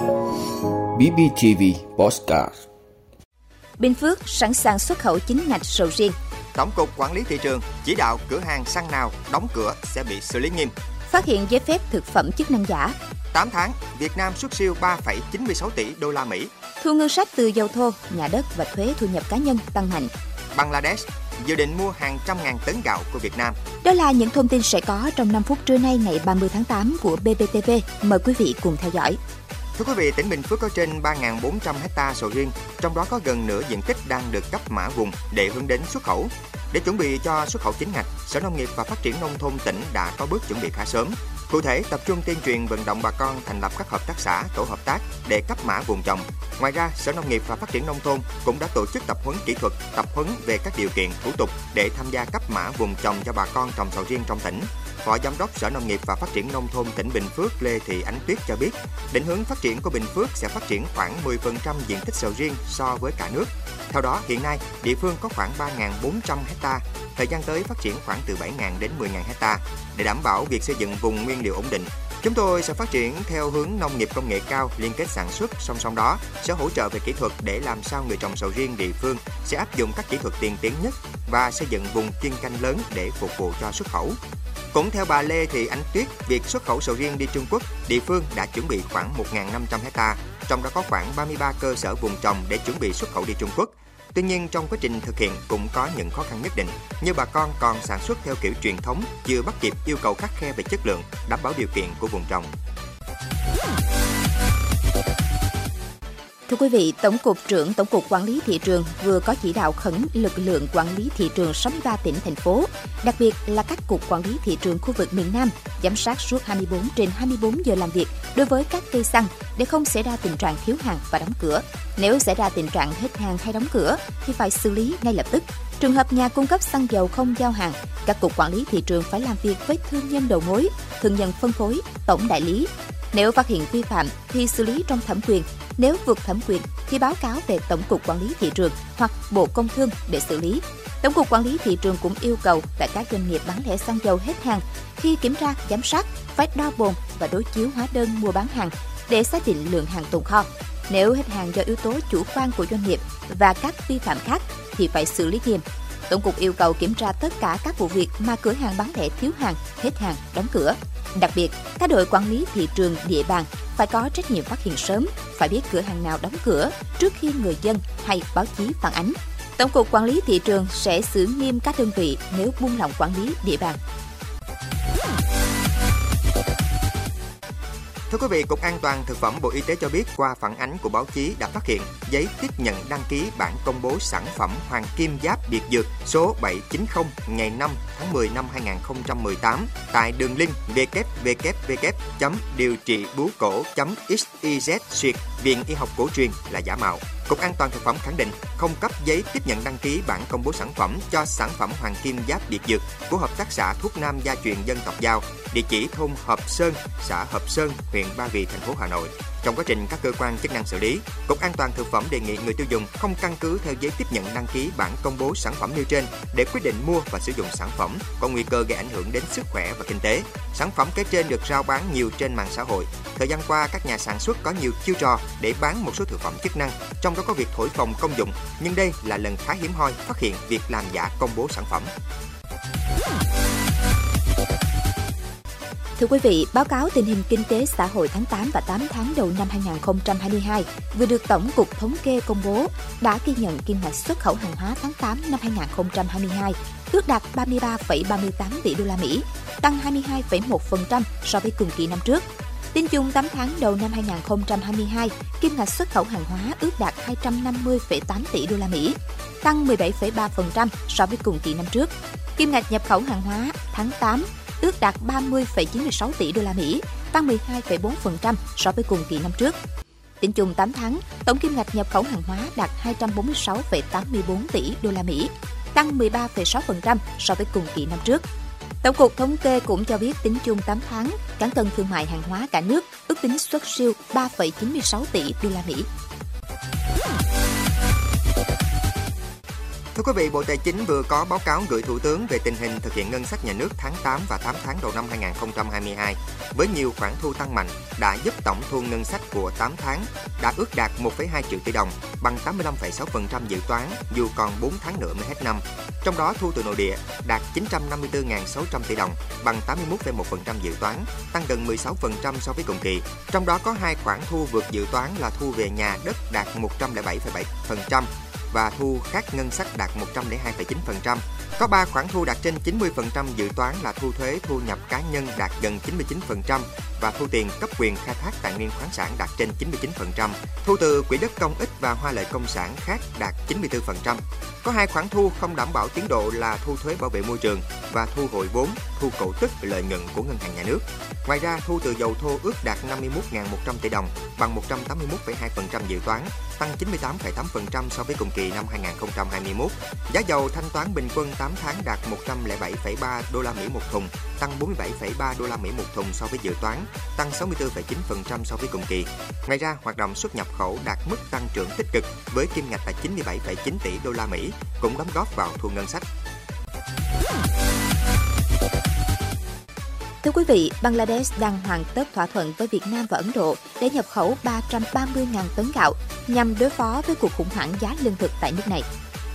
BBTV Postcard Bình Phước sẵn sàng xuất khẩu chính ngạch sầu riêng. Tổng cục Quản lý thị trường chỉ đạo cửa hàng xăng nào đóng cửa sẽ bị xử lý nghiêm. Phát hiện giấy phép thực phẩm chức năng giả. 8 tháng, Việt Nam xuất siêu 3,96 tỷ đô la Mỹ. Thu ngân sách từ dầu thô, nhà đất và thuế thu nhập cá nhân tăng mạnh. Bangladesh dự định mua hàng trăm ngàn tấn gạo của Việt Nam. Đó là những thông tin sẽ có trong 5 phút trưa nay ngày 30 tháng 8 của BBTV. Mời quý vị cùng theo dõi. Thưa quý vị, tỉnh Bình Phước có trên 3.400 hecta sầu riêng, trong đó có gần nửa diện tích đang được cấp mã vùng để hướng đến xuất khẩu. Để chuẩn bị cho xuất khẩu chính ngạch, Sở Nông nghiệp và Phát triển Nông thôn tỉnh đã có bước chuẩn bị khá sớm. Cụ thể, tập trung tuyên truyền vận động bà con thành lập các hợp tác xã, tổ hợp tác để cấp mã vùng trồng. Ngoài ra, Sở Nông nghiệp và Phát triển Nông thôn cũng đã tổ chức tập huấn kỹ thuật, tập huấn về các điều kiện, thủ tục để tham gia cấp mã vùng trồng cho bà con trồng sầu riêng trong tỉnh. Phó Giám đốc Sở Nông nghiệp và Phát triển Nông thôn tỉnh Bình Phước Lê Thị Ánh Tuyết cho biết, định hướng phát triển của Bình Phước sẽ phát triển khoảng 10% diện tích sầu riêng so với cả nước. Theo đó, hiện nay, địa phương có khoảng 3.400 hecta, thời gian tới phát triển khoảng từ 7.000 đến 10.000 hecta. Để đảm bảo việc xây dựng vùng nguyên liệu ổn định, Chúng tôi sẽ phát triển theo hướng nông nghiệp công nghệ cao liên kết sản xuất, song song đó sẽ hỗ trợ về kỹ thuật để làm sao người trồng sầu riêng địa phương sẽ áp dụng các kỹ thuật tiên tiến nhất và xây dựng vùng chuyên canh lớn để phục vụ cho xuất khẩu. Cũng theo bà Lê Thị Ánh Tuyết, việc xuất khẩu sầu riêng đi Trung Quốc, địa phương đã chuẩn bị khoảng 1.500 hecta, trong đó có khoảng 33 cơ sở vùng trồng để chuẩn bị xuất khẩu đi Trung Quốc. Tuy nhiên trong quá trình thực hiện cũng có những khó khăn nhất định, như bà con còn sản xuất theo kiểu truyền thống, chưa bắt kịp yêu cầu khắc khe về chất lượng, đảm bảo điều kiện của vùng trồng. Thưa quý vị, Tổng cục trưởng Tổng cục Quản lý thị trường vừa có chỉ đạo khẩn lực lượng quản lý thị trường 63 tỉnh thành phố, đặc biệt là các cục quản lý thị trường khu vực miền Nam, giám sát suốt 24 trên 24 giờ làm việc đối với các cây xăng để không xảy ra tình trạng thiếu hàng và đóng cửa. Nếu xảy ra tình trạng hết hàng hay đóng cửa thì phải xử lý ngay lập tức. Trường hợp nhà cung cấp xăng dầu không giao hàng, các cục quản lý thị trường phải làm việc với thương nhân đầu mối, thương nhân phân phối, tổng đại lý. Nếu phát hiện vi phạm thì xử lý trong thẩm quyền nếu vượt thẩm quyền thì báo cáo về Tổng cục Quản lý thị trường hoặc Bộ Công Thương để xử lý. Tổng cục Quản lý thị trường cũng yêu cầu tại các doanh nghiệp bán lẻ xăng dầu hết hàng khi kiểm tra, giám sát phải đo bồn và đối chiếu hóa đơn mua bán hàng để xác định lượng hàng tồn kho. Nếu hết hàng do yếu tố chủ quan của doanh nghiệp và các vi phạm khác thì phải xử lý nghiêm. Tổng cục yêu cầu kiểm tra tất cả các vụ việc mà cửa hàng bán lẻ thiếu hàng, hết hàng, đóng cửa. Đặc biệt, các đội quản lý thị trường địa bàn phải có trách nhiệm phát hiện sớm, phải biết cửa hàng nào đóng cửa trước khi người dân hay báo chí phản ánh. Tổng cục Quản lý thị trường sẽ xử nghiêm các đơn vị nếu buông lỏng quản lý địa bàn. Thưa quý vị, Cục An toàn Thực phẩm Bộ Y tế cho biết qua phản ánh của báo chí đã phát hiện giấy tiếp nhận đăng ký bản công bố sản phẩm Hoàng Kim Giáp Biệt Dược số 790 ngày 5 tháng 10 năm 2018 tại đường link www điều trị bú cổ xyz xuyệt Viện Y học cổ truyền là giả mạo. Cục An toàn thực phẩm khẳng định không cấp giấy tiếp nhận đăng ký bản công bố sản phẩm cho sản phẩm Hoàng Kim Giáp Biệt Dược của Hợp tác xã Thuốc Nam Gia truyền dân tộc Giao, địa chỉ thôn Hợp Sơn, xã Hợp Sơn, huyện Ba Vì, thành phố Hà Nội. Trong quá trình các cơ quan chức năng xử lý, Cục An toàn thực phẩm đề nghị người tiêu dùng không căn cứ theo giấy tiếp nhận đăng ký bản công bố sản phẩm nêu trên để quyết định mua và sử dụng sản phẩm có nguy cơ gây ảnh hưởng đến sức khỏe và kinh tế. Sản phẩm kể trên được rao bán nhiều trên mạng xã hội. Thời gian qua, các nhà sản xuất có nhiều chiêu trò để bán một số thực phẩm chức năng, trong đó có việc thổi phồng công dụng. Nhưng đây là lần khá hiếm hoi phát hiện việc làm giả công bố sản phẩm. Thưa quý vị, báo cáo tình hình kinh tế xã hội tháng 8 và 8 tháng đầu năm 2022 vừa được Tổng cục Thống kê công bố đã ghi nhận kim ngạch xuất khẩu hàng hóa tháng 8 năm 2022 ước đạt 33,38 tỷ đô la Mỹ, tăng 22,1% so với cùng kỳ năm trước. Tính chung 8 tháng đầu năm 2022, kim ngạch xuất khẩu hàng hóa ước đạt 250,8 tỷ đô la Mỹ, tăng 17,3% so với cùng kỳ năm trước. Kim ngạch nhập khẩu hàng hóa tháng 8 ước đạt 30,96 tỷ đô la Mỹ, tăng 12,4% so với cùng kỳ năm trước. Tính chung 8 tháng, tổng kim ngạch nhập khẩu hàng hóa đạt 246,84 tỷ đô la Mỹ, tăng 13,6% so với cùng kỳ năm trước. Tổng cục Thống kê cũng cho biết tính chung 8 tháng, cán cân thương mại hàng hóa cả nước ước tính xuất siêu 3,96 tỷ đô la Mỹ. Thưa quý vị, Bộ Tài chính vừa có báo cáo gửi Thủ tướng về tình hình thực hiện ngân sách nhà nước tháng 8 và 8 tháng đầu năm 2022. Với nhiều khoản thu tăng mạnh đã giúp tổng thu ngân sách của 8 tháng đã ước đạt 1,2 triệu tỷ đồng, bằng 85,6% dự toán dù còn 4 tháng nữa mới hết năm. Trong đó thu từ nội địa đạt 954.600 tỷ đồng, bằng 81,1% dự toán, tăng gần 16% so với cùng kỳ. Trong đó có hai khoản thu vượt dự toán là thu về nhà đất đạt 107,7% và thu khác ngân sách đạt 102,9%. Có 3 khoản thu đạt trên 90% dự toán là thu thuế thu nhập cá nhân đạt gần 99% và thu tiền cấp quyền khai thác tài nguyên khoáng sản đạt trên 99%. Thu từ quỹ đất công ích và hoa lợi công sản khác đạt 94%. Có hai khoản thu không đảm bảo tiến độ là thu thuế bảo vệ môi trường và thu hồi vốn, thu cổ tức lợi nhuận của ngân hàng nhà nước. Ngoài ra, thu từ dầu thô ước đạt 51.100 tỷ đồng, bằng 181,2% dự toán, tăng 98,8% so với cùng kỳ năm 2021. Giá dầu thanh toán bình quân 8 tháng đạt 107,3 đô la Mỹ một thùng, tăng 47,3 đô la Mỹ một thùng so với dự toán, tăng 64,9% so với cùng kỳ. Ngoài ra, hoạt động xuất nhập khẩu đạt mức tăng trưởng tích cực với kim ngạch là 97,9 tỷ đô la Mỹ, cũng đóng góp vào thu ngân sách. Thưa quý vị, Bangladesh đang hoàn tất thỏa thuận với Việt Nam và Ấn Độ để nhập khẩu 330.000 tấn gạo nhằm đối phó với cuộc khủng hoảng giá lương thực tại nước này.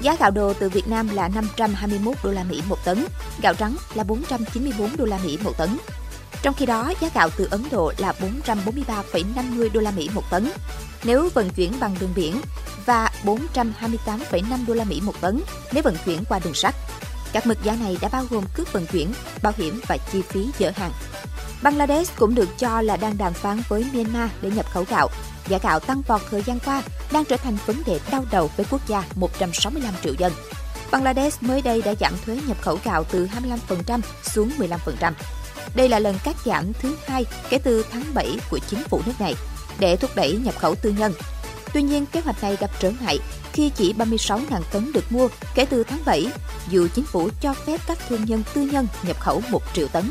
Giá gạo đồ từ Việt Nam là 521 đô la Mỹ một tấn, gạo trắng là 494 đô la Mỹ một tấn. Trong khi đó, giá gạo từ Ấn Độ là 443,50 đô la Mỹ một tấn. Nếu vận chuyển bằng đường biển và 428,5 đô la Mỹ một tấn nếu vận chuyển qua đường sắt. Các mức giá này đã bao gồm cước vận chuyển, bảo hiểm và chi phí dỡ hàng. Bangladesh cũng được cho là đang đàm phán với Myanmar để nhập khẩu gạo. Giá gạo tăng vọt thời gian qua đang trở thành vấn đề đau đầu với quốc gia 165 triệu dân. Bangladesh mới đây đã giảm thuế nhập khẩu gạo từ 25% xuống 15%. Đây là lần cắt giảm thứ hai kể từ tháng 7 của chính phủ nước này để thúc đẩy nhập khẩu tư nhân. Tuy nhiên, kế hoạch này gặp trở ngại khi chỉ 36.000 tấn được mua kể từ tháng 7, dù chính phủ cho phép các thương nhân tư nhân nhập khẩu 1 triệu tấn.